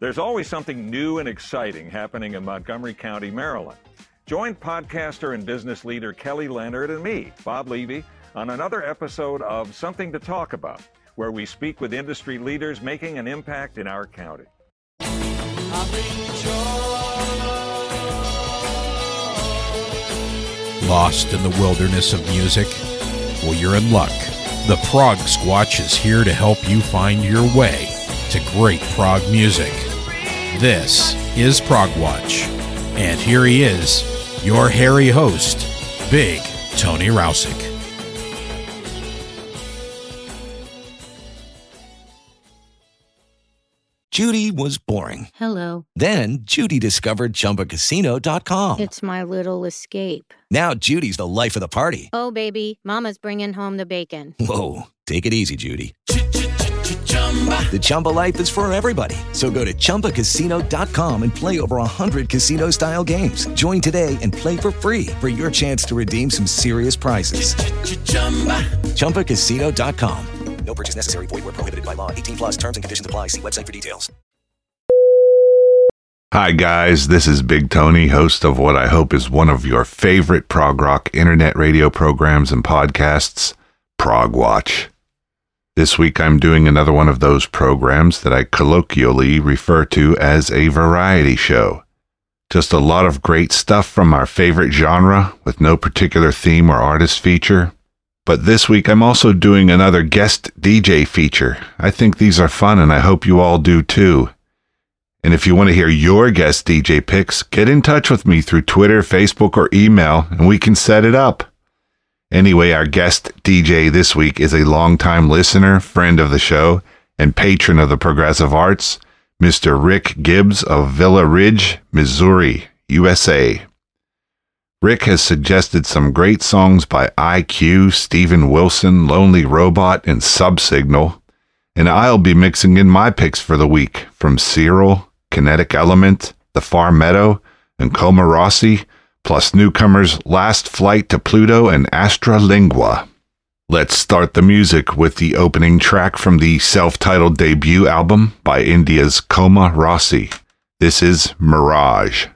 There's always something new and exciting happening in Montgomery County, Maryland. Join podcaster and business leader Kelly Leonard and me, Bob Levy, on another episode of Something to Talk About, where we speak with industry leaders making an impact in our county. Lost in the wilderness of music? Well, you're in luck. The Prog Squatch is here to help you find your way to great prog music. This is Prog Watch. And here he is, your hairy host, Big Tony Rousick. Judy was boring. Hello. Then Judy discovered ChumbaCasino.com. It's my little escape. Now Judy's the life of the party. Oh, baby, Mama's bringing home the bacon. Whoa, take it easy, Judy. The Chumba life is for everybody. So go to ChumbaCasino.com and play over 100 casino style games. Join today and play for free for your chance to redeem some serious prizes. ChumbaCasino.com. No purchase necessary. Void where prohibited by law. 18 plus terms and conditions apply. See website for details. Hi, guys. This is Big Tony, host of what I hope is one of your favorite prog rock internet radio programs and podcasts, Prog Watch. This week I'm doing another one of those programs that I colloquially refer to as a variety show. Just a lot of great stuff from our favorite genre with no particular theme or artist feature. But this week I'm also doing another guest DJ feature. I think these are fun and I hope you all do too. And if you want to hear your guest DJ picks, get in touch with me through Twitter, Facebook, or email and we can set it up. Anyway, our guest DJ this week is a longtime listener, friend of the show, and patron of the progressive arts, Mr. Rick Gibbs of Villa Ridge, Missouri, USA. Rick has suggested some great songs by IQ, Steven Wilson, Lonely Robot, and Subsignal, and I'll be mixing in my picks for the week from Cyril, Kinetic Element, The Far Meadow, and Coma Rossi, plus newcomers Last Flight to Pluto and Astralingua. Let's start the music with the opening track from the self titled debut album by India's Coma Rossi. This is Mirage.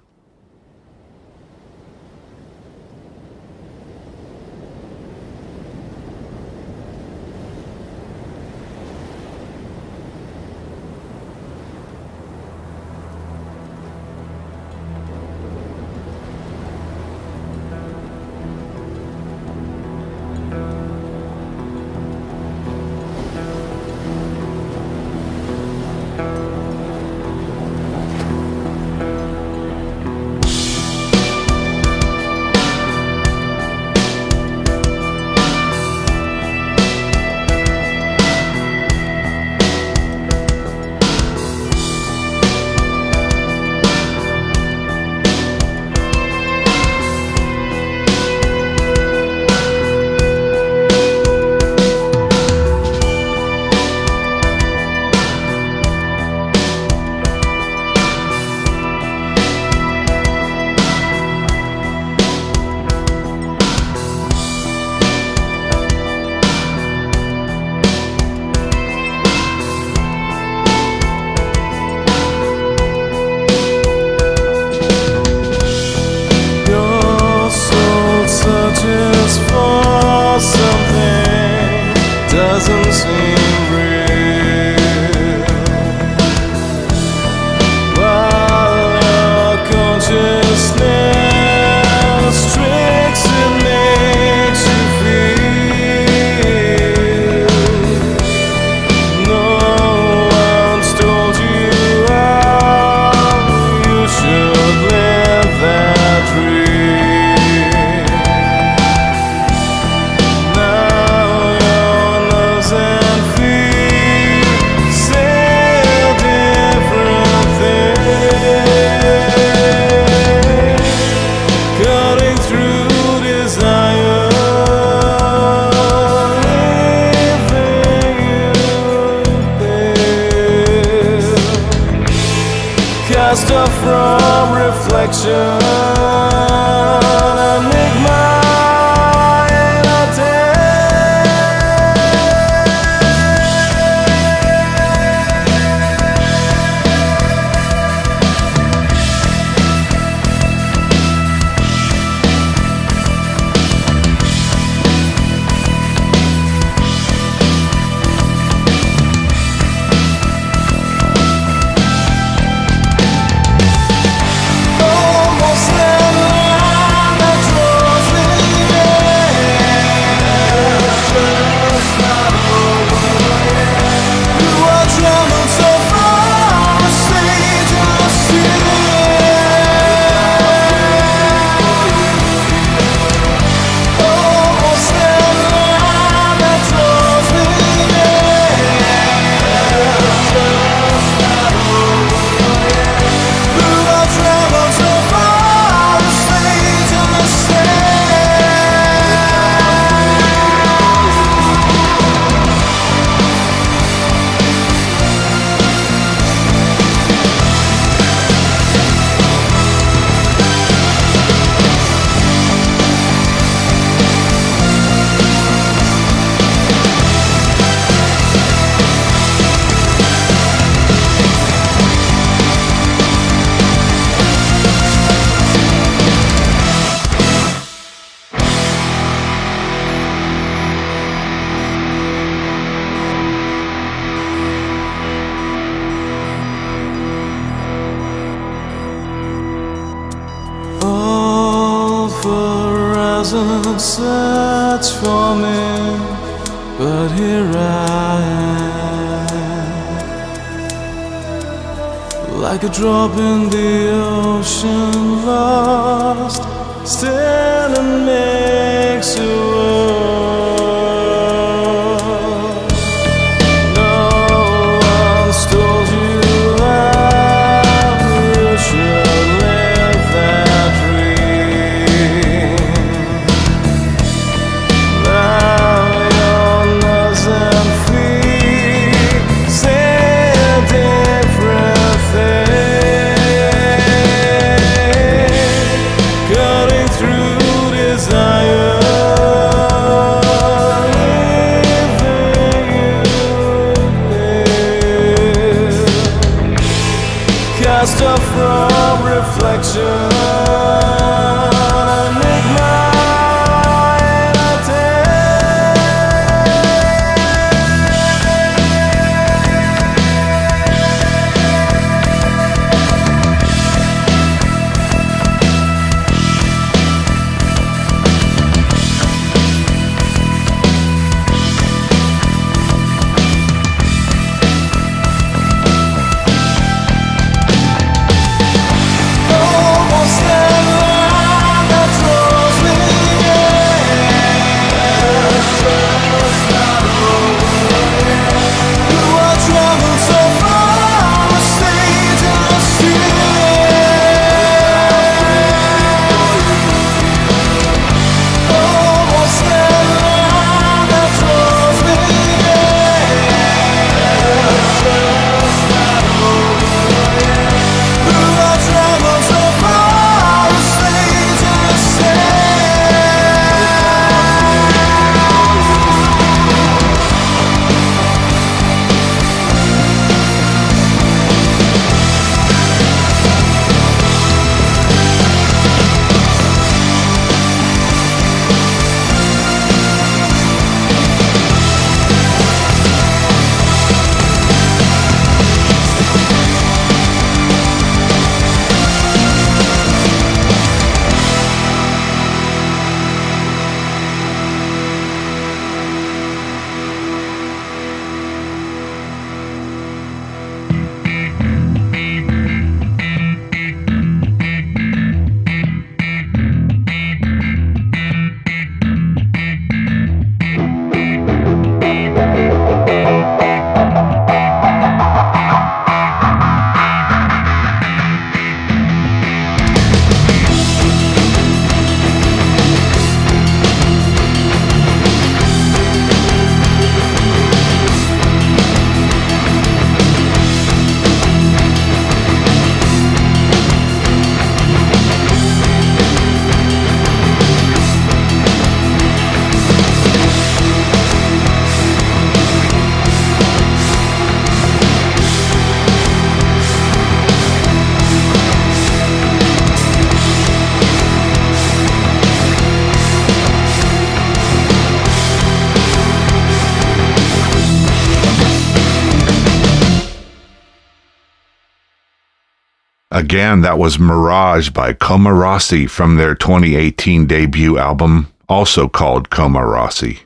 Again, that was Mirage by Coma Rossi from their 2018 debut album, also called Coma Rossi.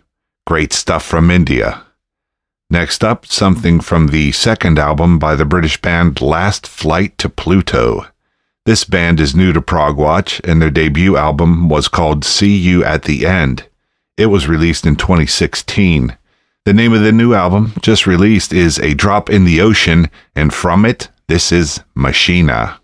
Great stuff from India. Next up, something from the second album by the British band Last Flight to Pluto. This band is new to Prog Watch, and their debut album was called See You at the End. It was released in 2016. The name of the new album, just released, is A Drop in the Ocean, and from it, this is Machina.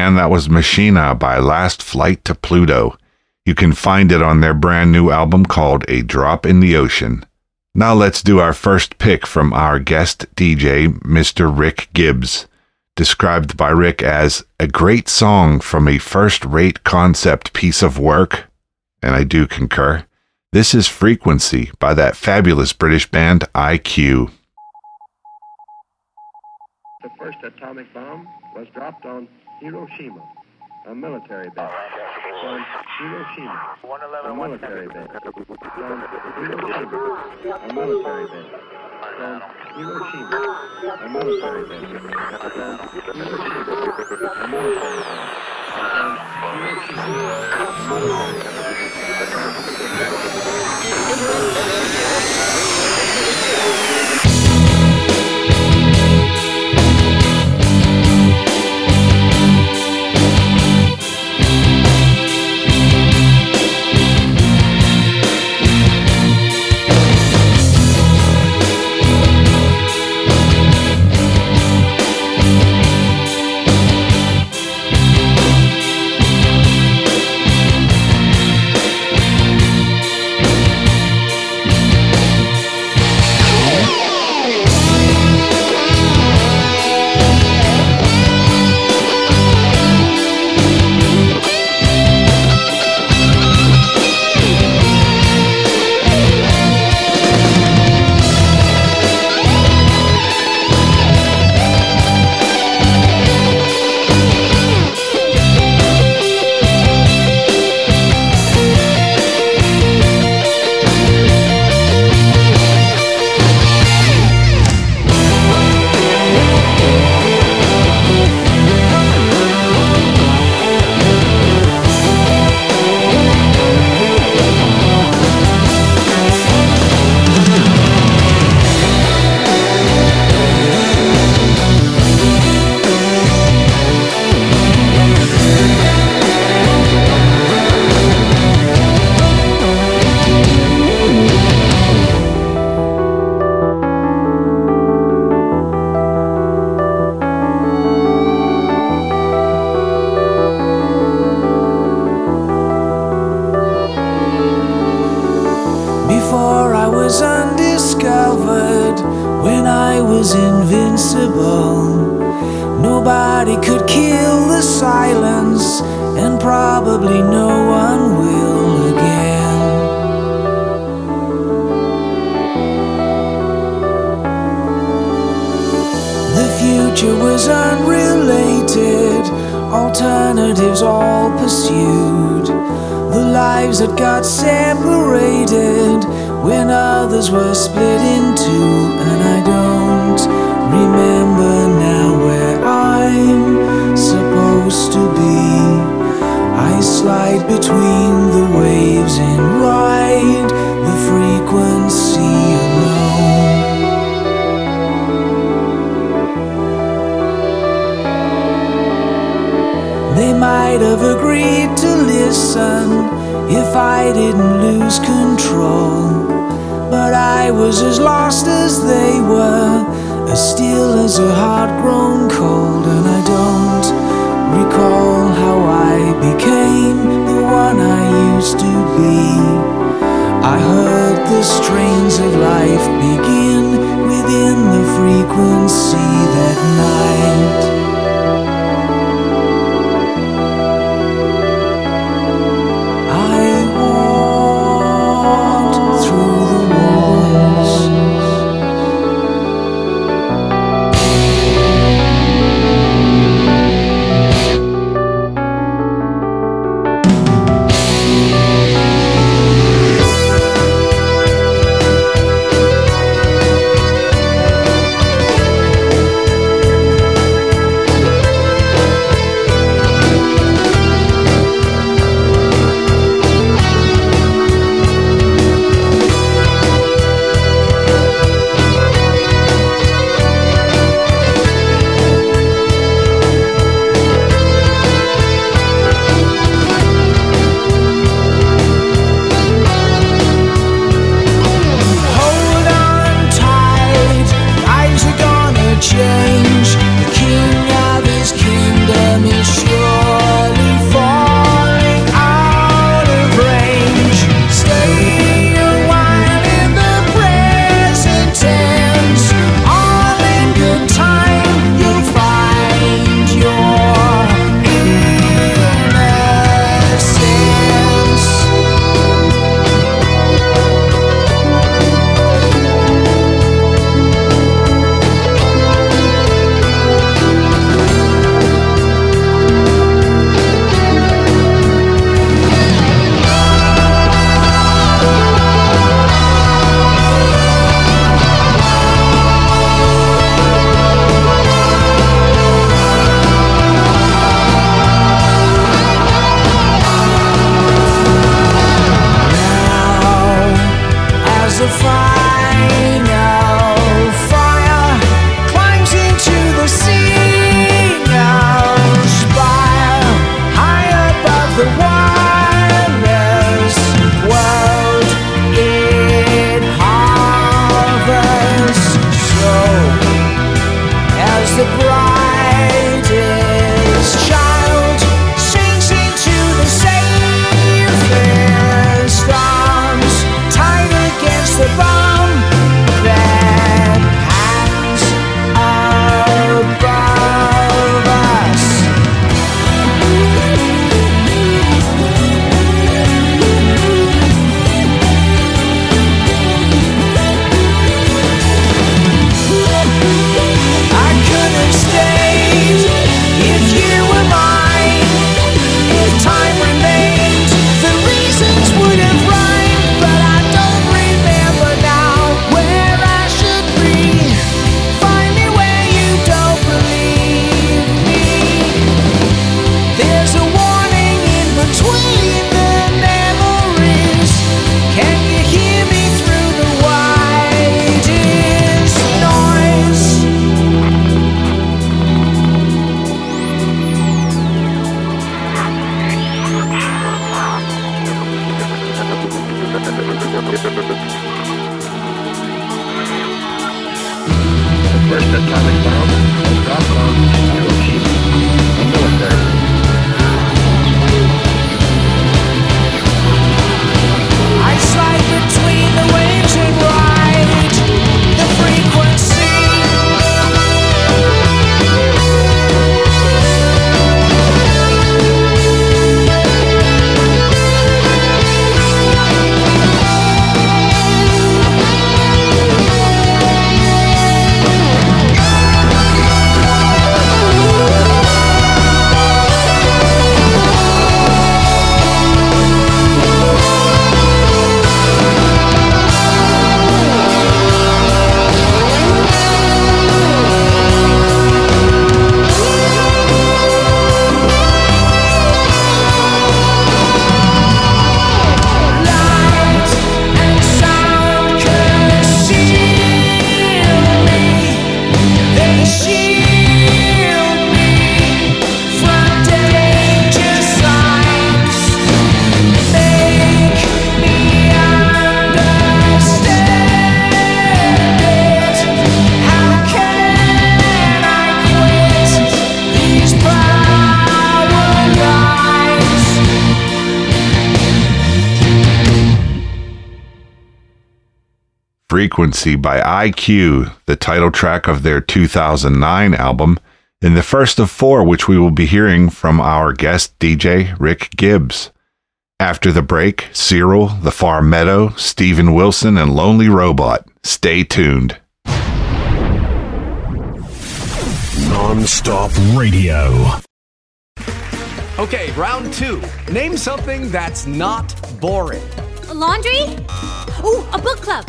Again, that was Machina by Last Flight to Pluto. You can find it on their brand new album called A Drop in the Ocean. Now let's do our first pick from our guest DJ, Mr. Rick Gibbs, described by Rick as a great song from a first rate concept piece of work. And I do concur. This is Frequency by that fabulous British band IQ. The first atomic bomb was dropped on Hiroshima, a military base. On Hiroshima, a military base. On Hiroshima, a military base. On Hiroshima, a military base. Hiroshima, a military base. On Hiroshima, all pursued. The lives that got separated when others were split in two, and I don't remember now where I'm supposed to be. I slide between the waves and ride the frequency alone. Might have agreed to listen if I didn't lose control. But I was as lost as they were, as still as a heart grown cold, and I don't recall how I became the one I used to be. I heard the strains of life begin within the frequency that night. Frequency by IQ, the title track of their 2009 album, and the first of four which we will be hearing from our guest DJ Rick Gibbs. After the break, Cyril, The Far Meadow, Steven Wilson, and Lonely Robot. Stay tuned. Non-stop radio. Okay, round two. Name something that's not boring. laundry? Ooh, a book club.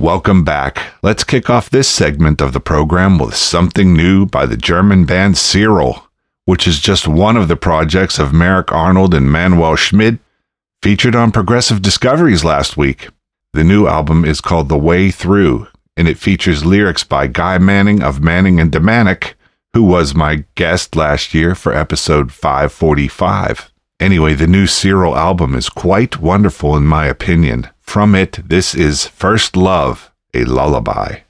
Welcome back. Let's kick off this segment of the program with something new by the German band Cyril, which is just one of the projects of Marek Arnold and Manuel Schmid, featured on Progressive Discoveries last week. The new album is called The Way Through, and it features lyrics by Guy Manning of Manning and Damanic, who was my guest last year for episode 545. Anyway, the new Cyril album is quite wonderful in my opinion. From it, this is First Love, a lullaby.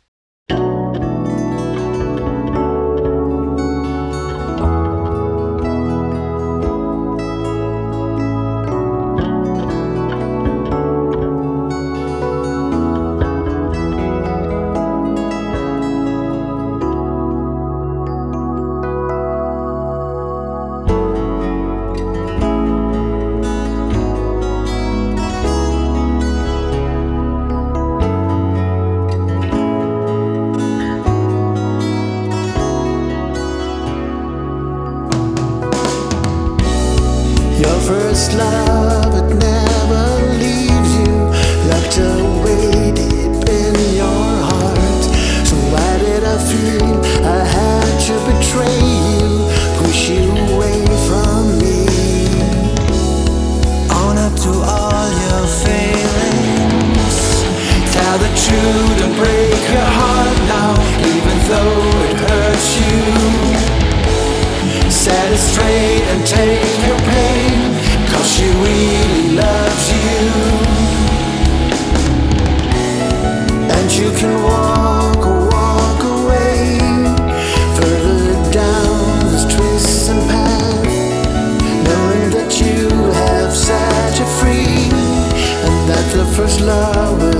First love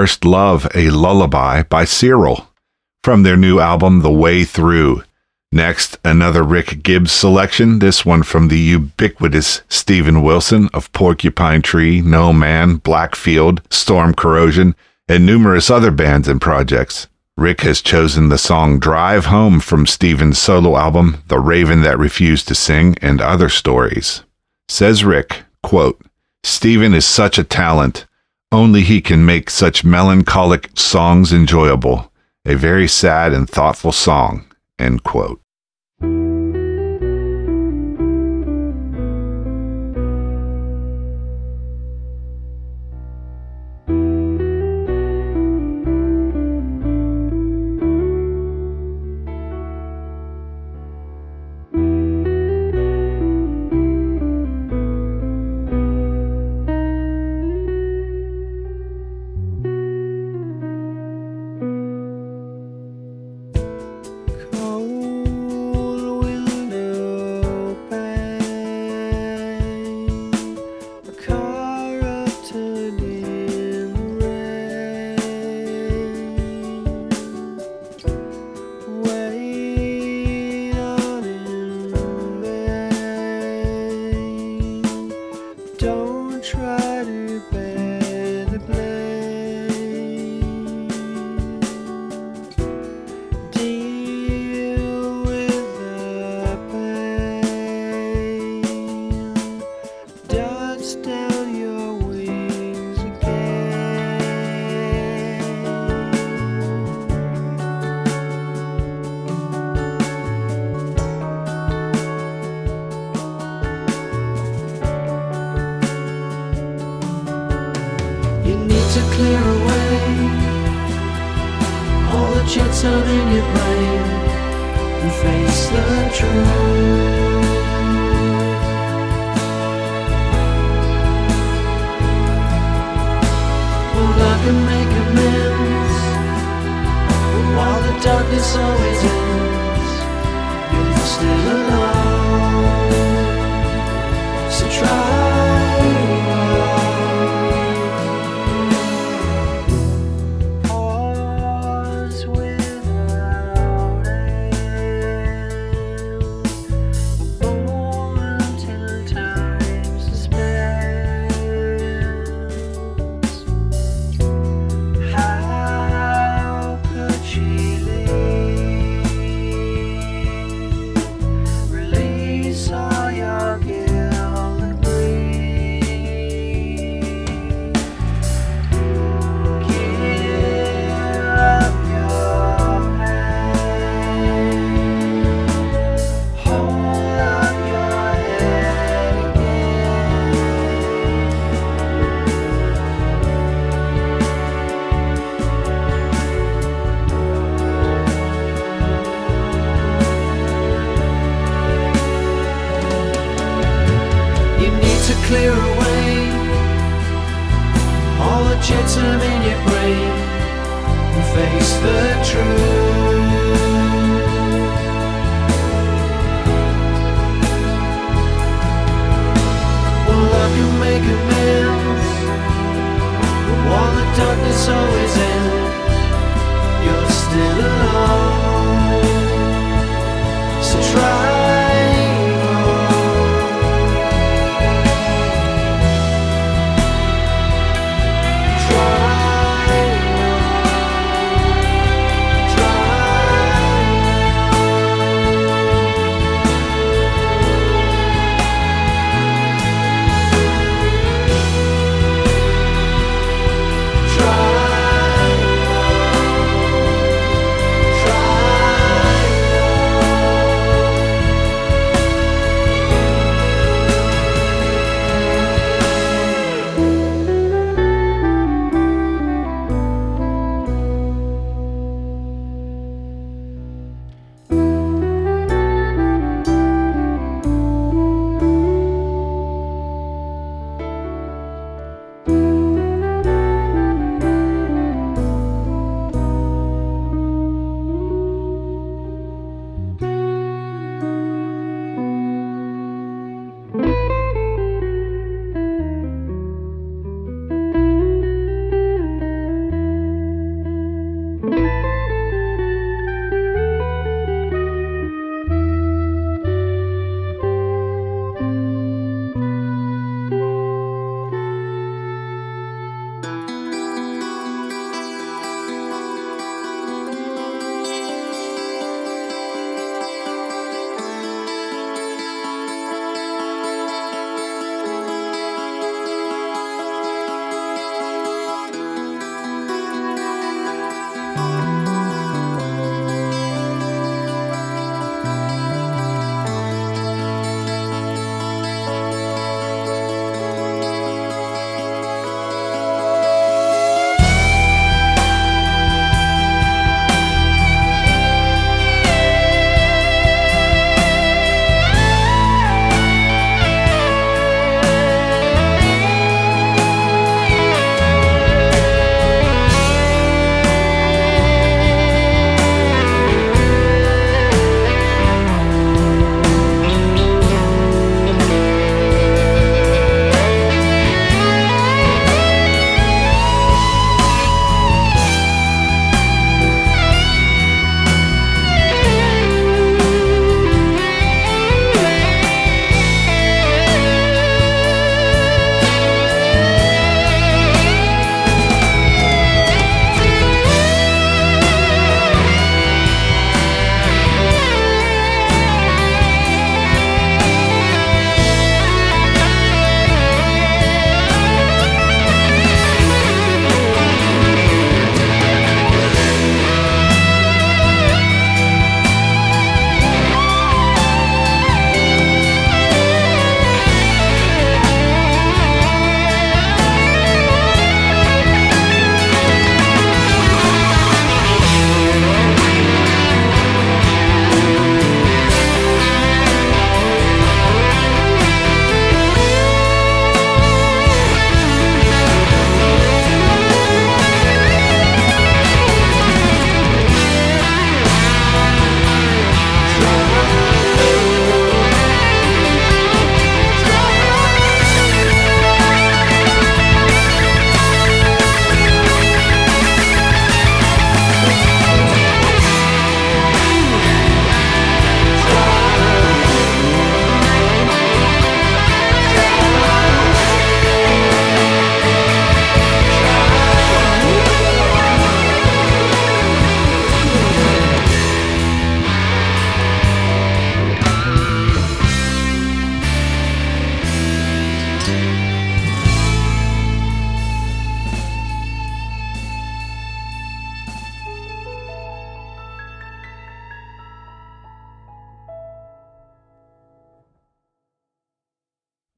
First Love, a Lullaby by Cyril from their new album, The Way Through. Next, another Rick Gibbs selection, this one from the ubiquitous Steven Wilson of Porcupine Tree, No Man, Blackfield, Storm Corrosion, and numerous other bands and projects. Rick has chosen the song Drive Home from Steven's solo album, The Raven That Refused to Sing, and Other Stories. Says Rick, quote, Steven is such a talent. Only he can make such melancholic songs enjoyable. A very sad and thoughtful song. End quote.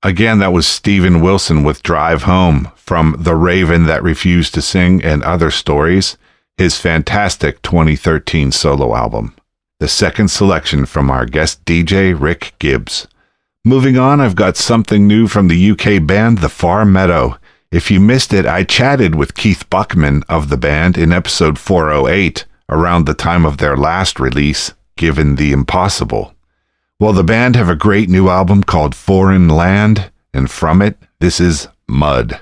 Again, that was Steven Wilson with Drive Home from The Raven That Refused to Sing and Other Stories, his fantastic 2013 solo album. The second selection from our guest DJ, Rick Gibbs. Moving on, I've got something new from the UK band The Far Meadow. If you missed it, I chatted with Keith Buckman of the band in episode 408 around the time of their last release, Given the Impossible. Well, the band have a great new album called Foreign Land, and from it, this is Mud.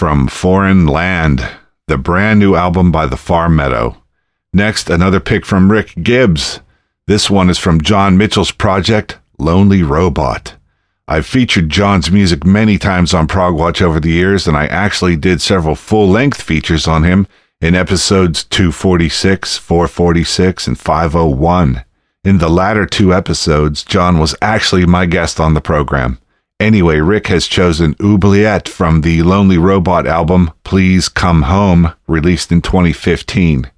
From Foreign Land, the brand new album by The Far Meadow. Next, another pick from Rick Gibbs. This one is from John Mitchell's project, Lonely Robot. I've featured John's music many times on Prog Watch over the years, and I actually did several full length features on him in episodes 246, 446, and 501. In the latter two episodes, John was actually my guest on the program. Anyway, Rick has chosen Oubliette from the Lonely Robot album Please Come Home, released in 2015.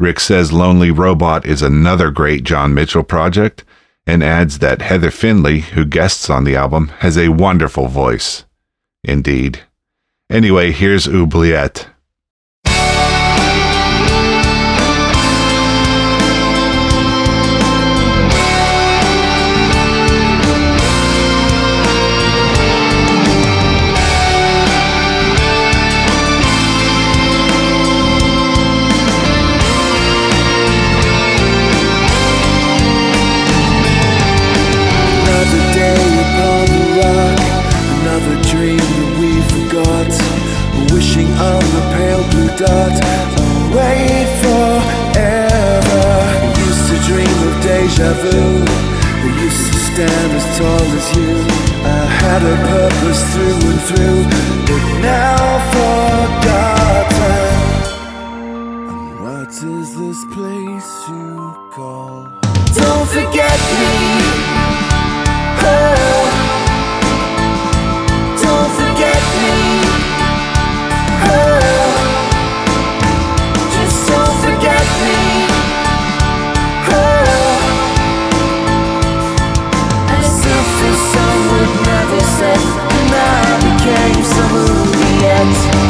Rick says Lonely Robot is another great John Mitchell project and adds that Heather Findlay, who guests on the album, has a wonderful voice. Indeed. Anyway, here's Oubliette. Dot, away forever. I used to dream of deja vu. I used to stand as tall as you. I had a purpose through and through, but now forgotten. And what is this place you call? Don't forget me. I became some Oubliette.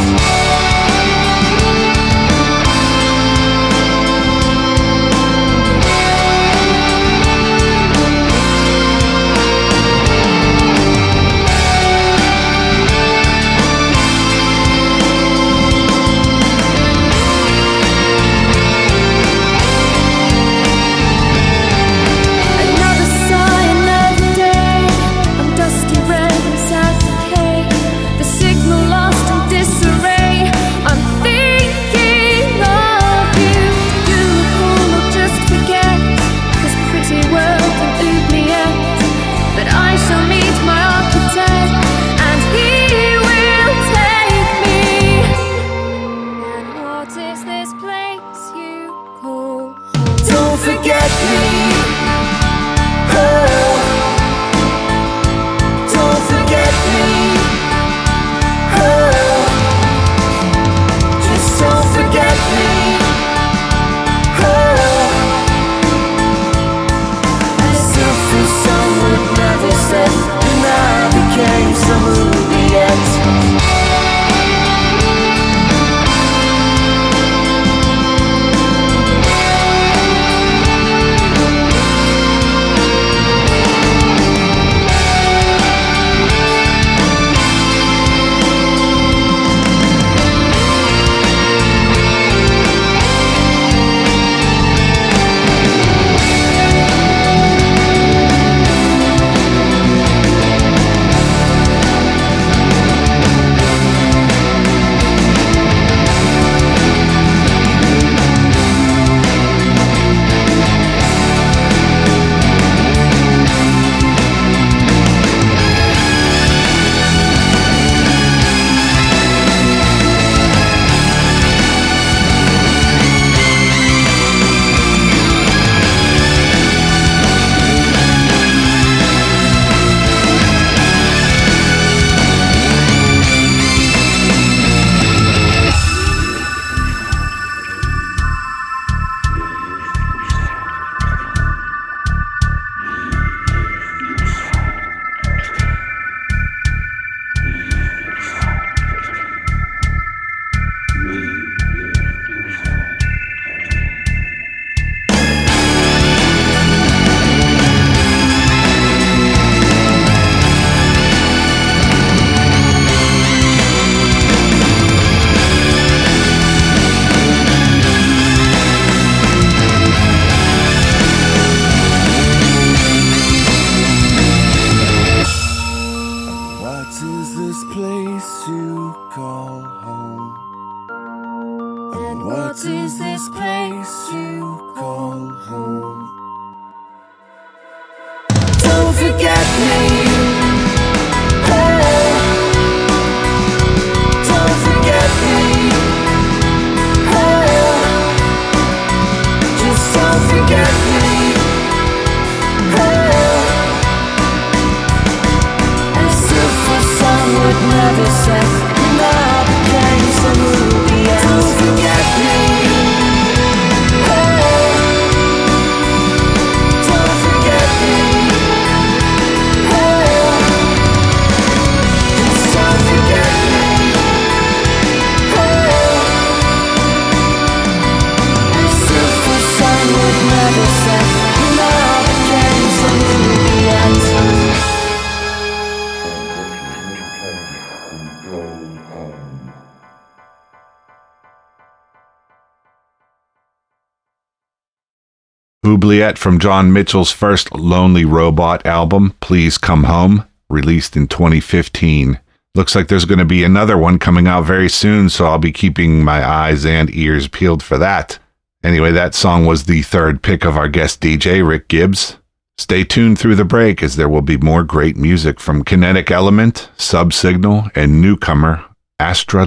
Oubliette from John Mitchell's first Lonely Robot album, Please Come Home, released in 2015. Looks like there's going to be another one coming out very soon, so I'll be keeping my eyes and ears peeled for that. Anyway, that song was the third pick of our guest DJ, Rick Gibbs. Stay tuned through the break as there will be more great music from Kinetic Element, Subsignal, and newcomer Astra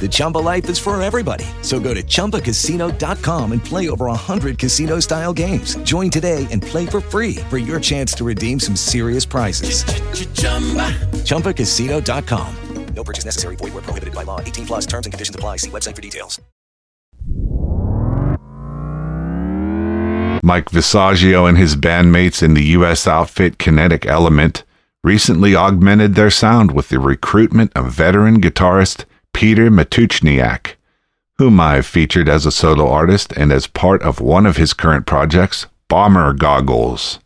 The Chumba life is for everybody. So go to ChumbaCasino.com and play over 100 casino style games. Join today and play for free for your chance to redeem some serious prizes. ChumbaCasino.com. No purchase necessary. Void where prohibited by law. 18 plus terms and conditions apply. See website for details. Mike Visaggio and his bandmates in the U.S. outfit Kinetic Element recently augmented their sound with the recruitment of veteran guitarist Peter Matuchniak, whom I've featured as a solo artist and as part of one of his current projects, Bomber Goggles.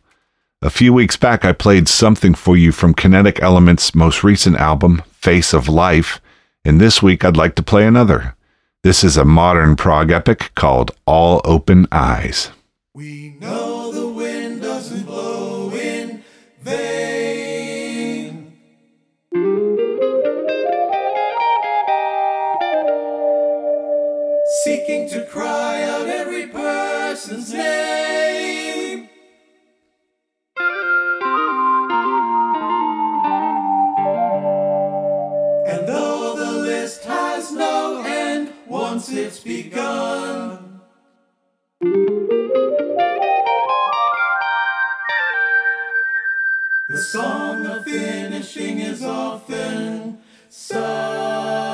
A few weeks back, I played something for you from Kinetic Element's most recent album, Face of Life, and this week I'd like to play another. This is a modern prog epic called All Open Eyes. We know the Seeking to cry out every person's name. And though the list has no end, once it's begun. The song of finishing is often sung.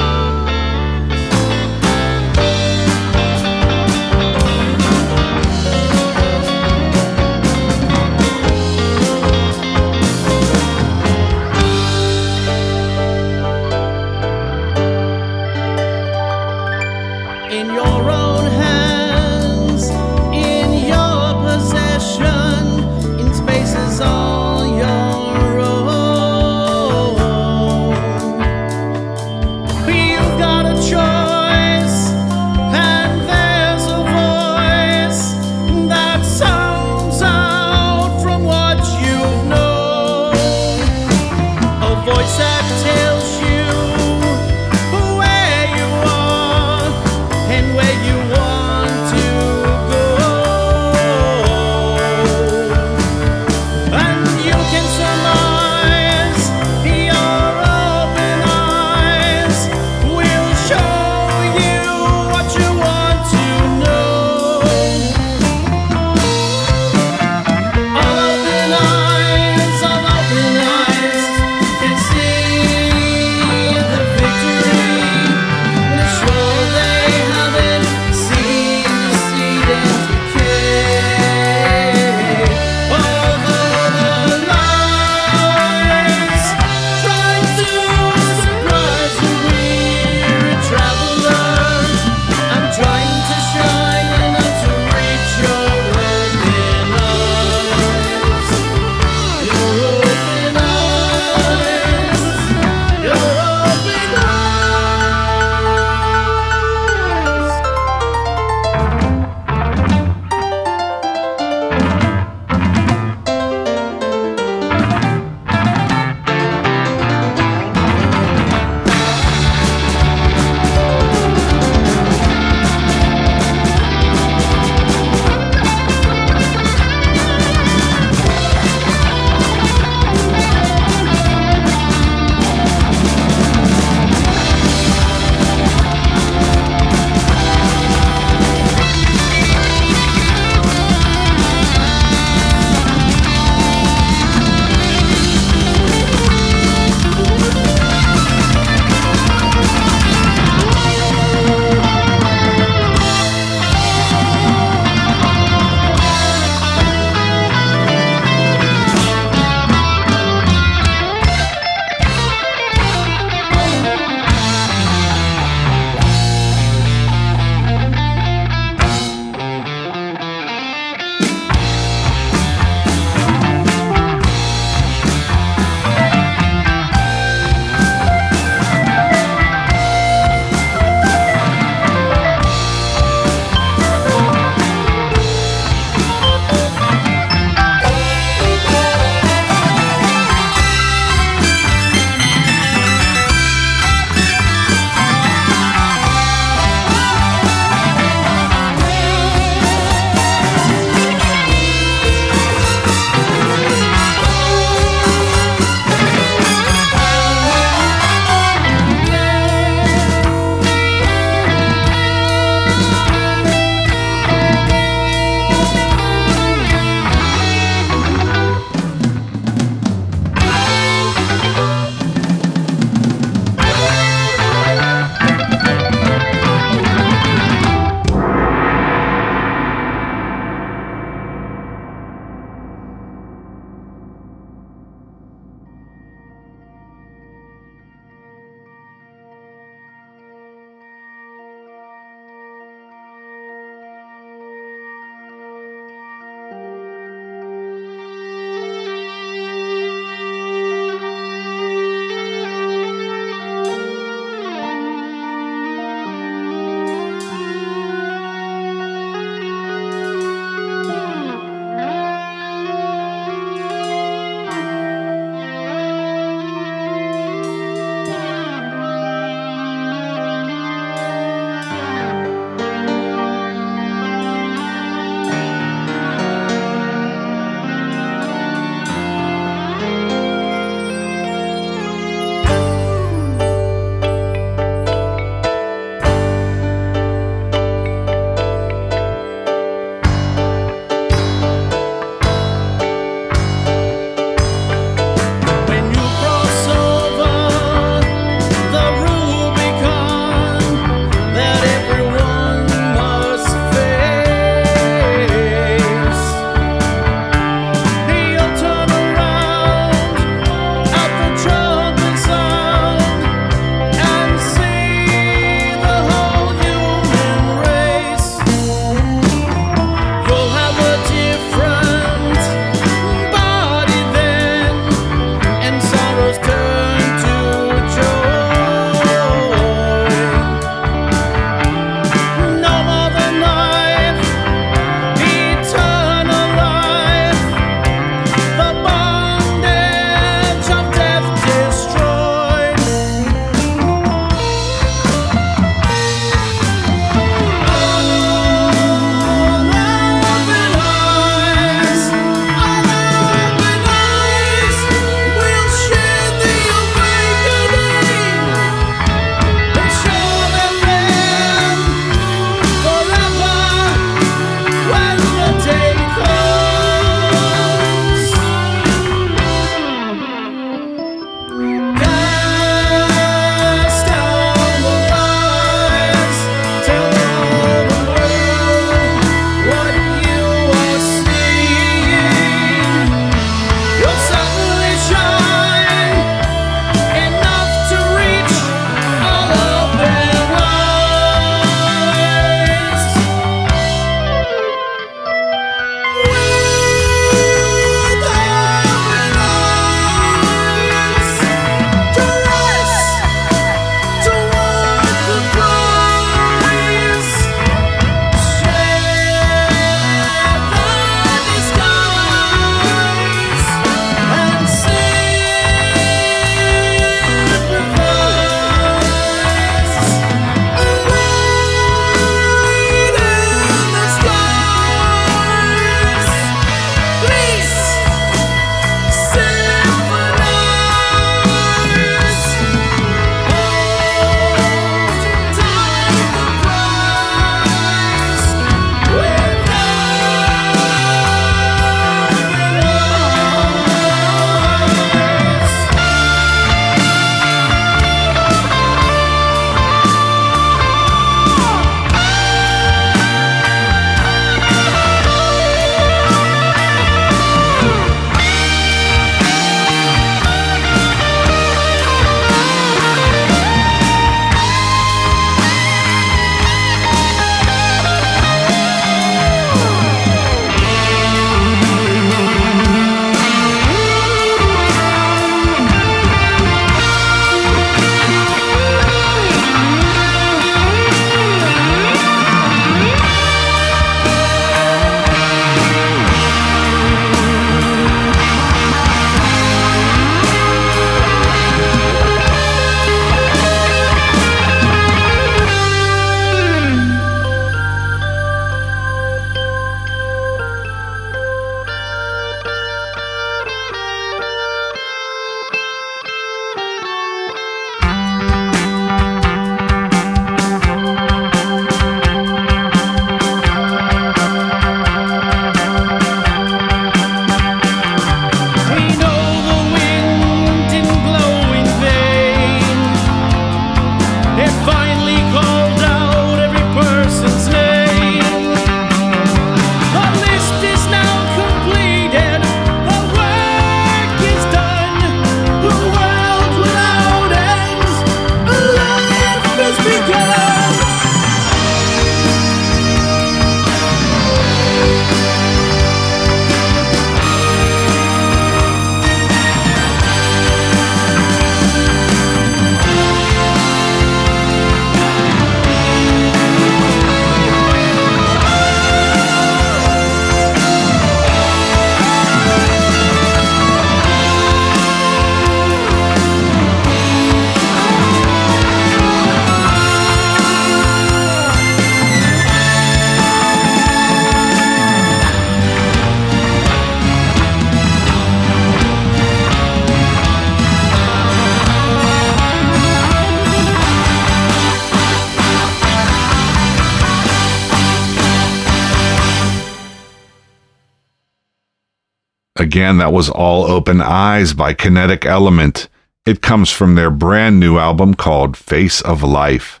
Again, that was All Open Eyes by Kinetic Element. It comes from their brand new album called Face of Life.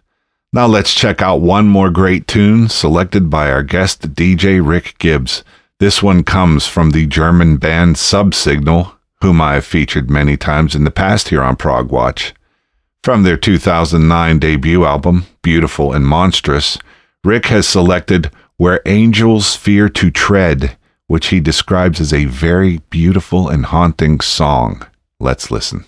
Now let's check out one more great tune selected by our guest DJ Rick Gibbs. This one comes from the German band Subsignal, whom I have featured many times in the past here on Prog Watch. From their 2009 debut album, Beautiful and Monstrous, Rick has selected Where Angels Fear to Tread, which he describes as a very beautiful and haunting song. Let's listen.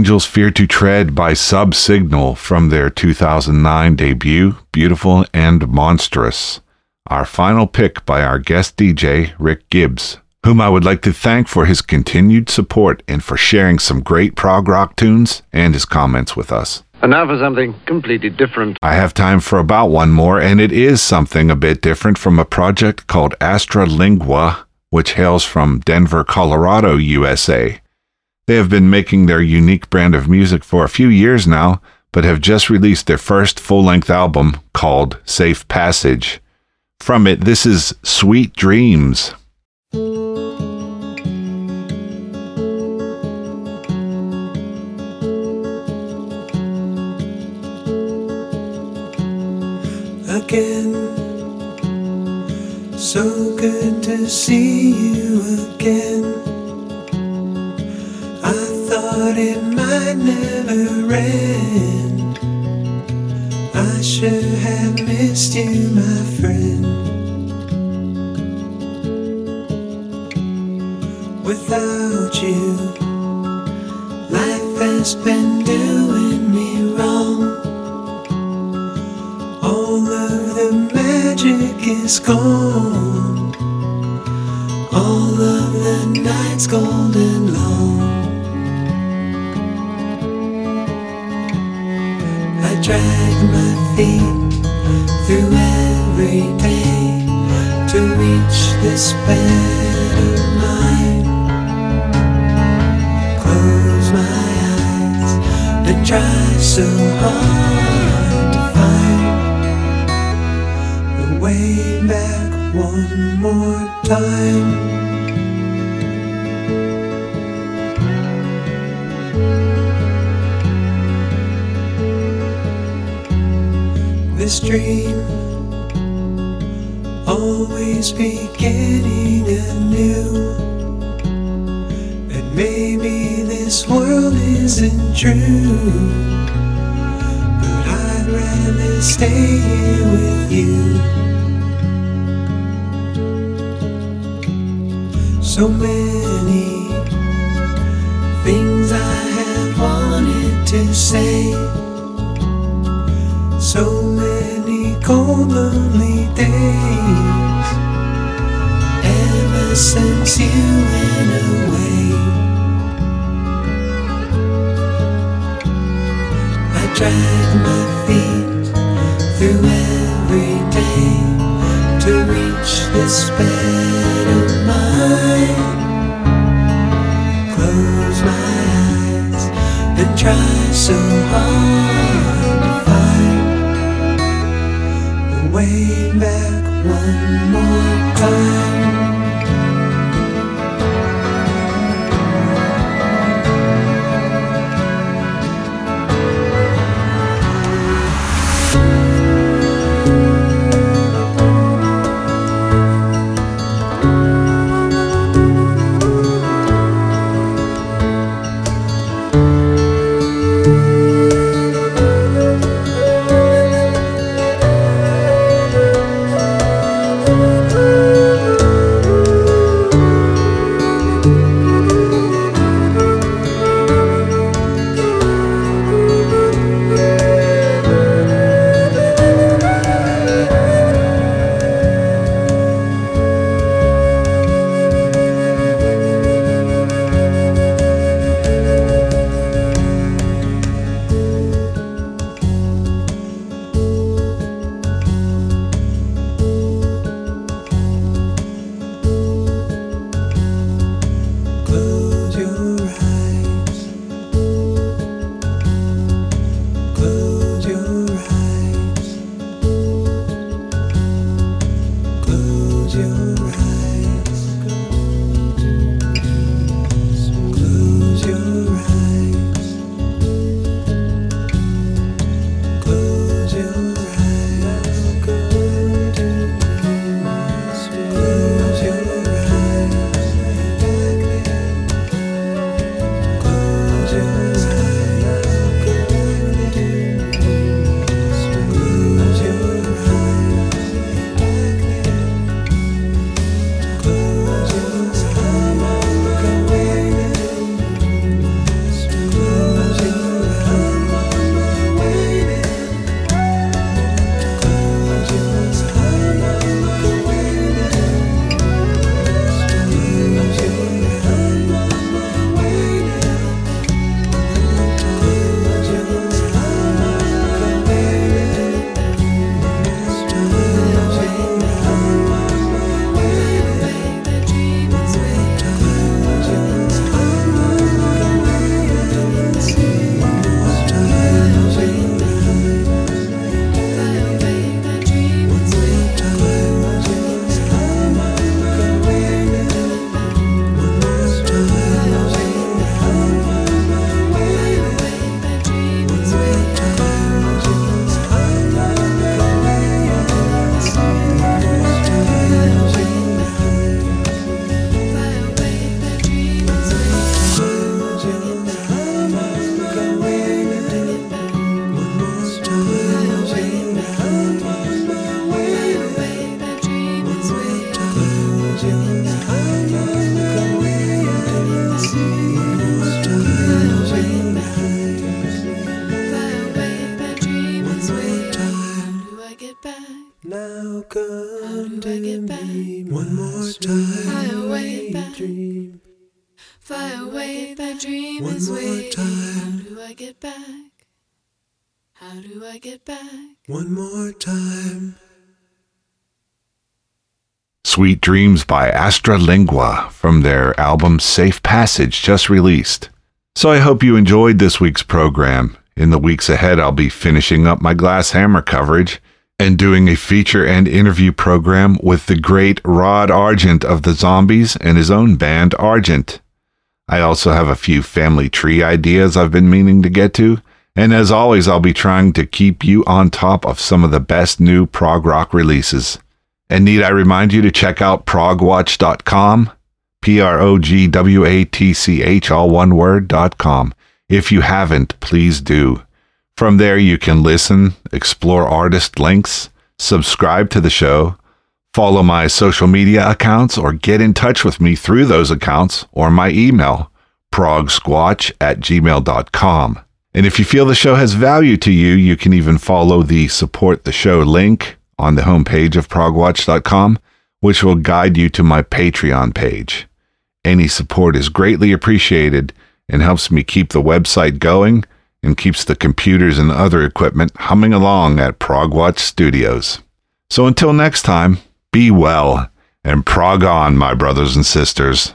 Angels Fear to Tread by Subsignal from their 2009 debut, Beautiful and Monstrous. Our final pick by our guest DJ, Rick Gibbs, whom I would like to thank for his continued support and for sharing some great prog rock tunes and his comments with us. And now for something completely different. I have time for about one more, and it is something a bit different from a project called Astralingua, which hails from Denver, Colorado, USA. They have been making their unique brand of music for a few years now, but have just released their first full length album called Safe Passage. From it, this is Sweet Dreams. Again, so good to see you it might never end. I should have missed you, my friend. Without you, life has been doing me wrong. All of the magic is gone. All of the nights golden long. Drag my feet through every day to reach this bed of mine. Close my eyes and try so hard to find the way back one more time. This dream always beginning anew. And maybe this world isn't true, but I'd rather stay here with you. So many things I have wanted to say. Cold, lonely days ever since you went away. I drag my feet through every day to reach this bed of mine. Close my eyes and try so hard. Way back one more time. One more time. Fly away, bad dream. Fly away, bad dream One is waiting. Time. How do I get back? How do I get back? One more time. Sweet Dreams by Astralingua from their album Safe Passage just released. So I hope you enjoyed this week's program. In the weeks ahead, I'll be finishing up my Glass Hammer coverage and doing a feature and interview program with the great Rod Argent of the Zombies and his own band, Argent. I also have a few family tree ideas I've been meaning to get to, and as always, I'll be trying to keep you on top of some of the best new prog rock releases. And need I remind you to check out progwatch.com, P R O G W A T C H, all one word, dot com. If you haven't, please do. From there, you can listen, explore artist links, subscribe to the show, follow my social media accounts, or get in touch with me through those accounts or my email, progsquatch at gmail.com. And if you feel the show has value to you, you can even follow the support the show link on the homepage of progwatch.com, which will guide you to my Patreon page. Any support is greatly appreciated and helps me keep the website going and keeps the computers and other equipment humming along at Progwatch Studios. So until next time, be well and prog on, my brothers and sisters.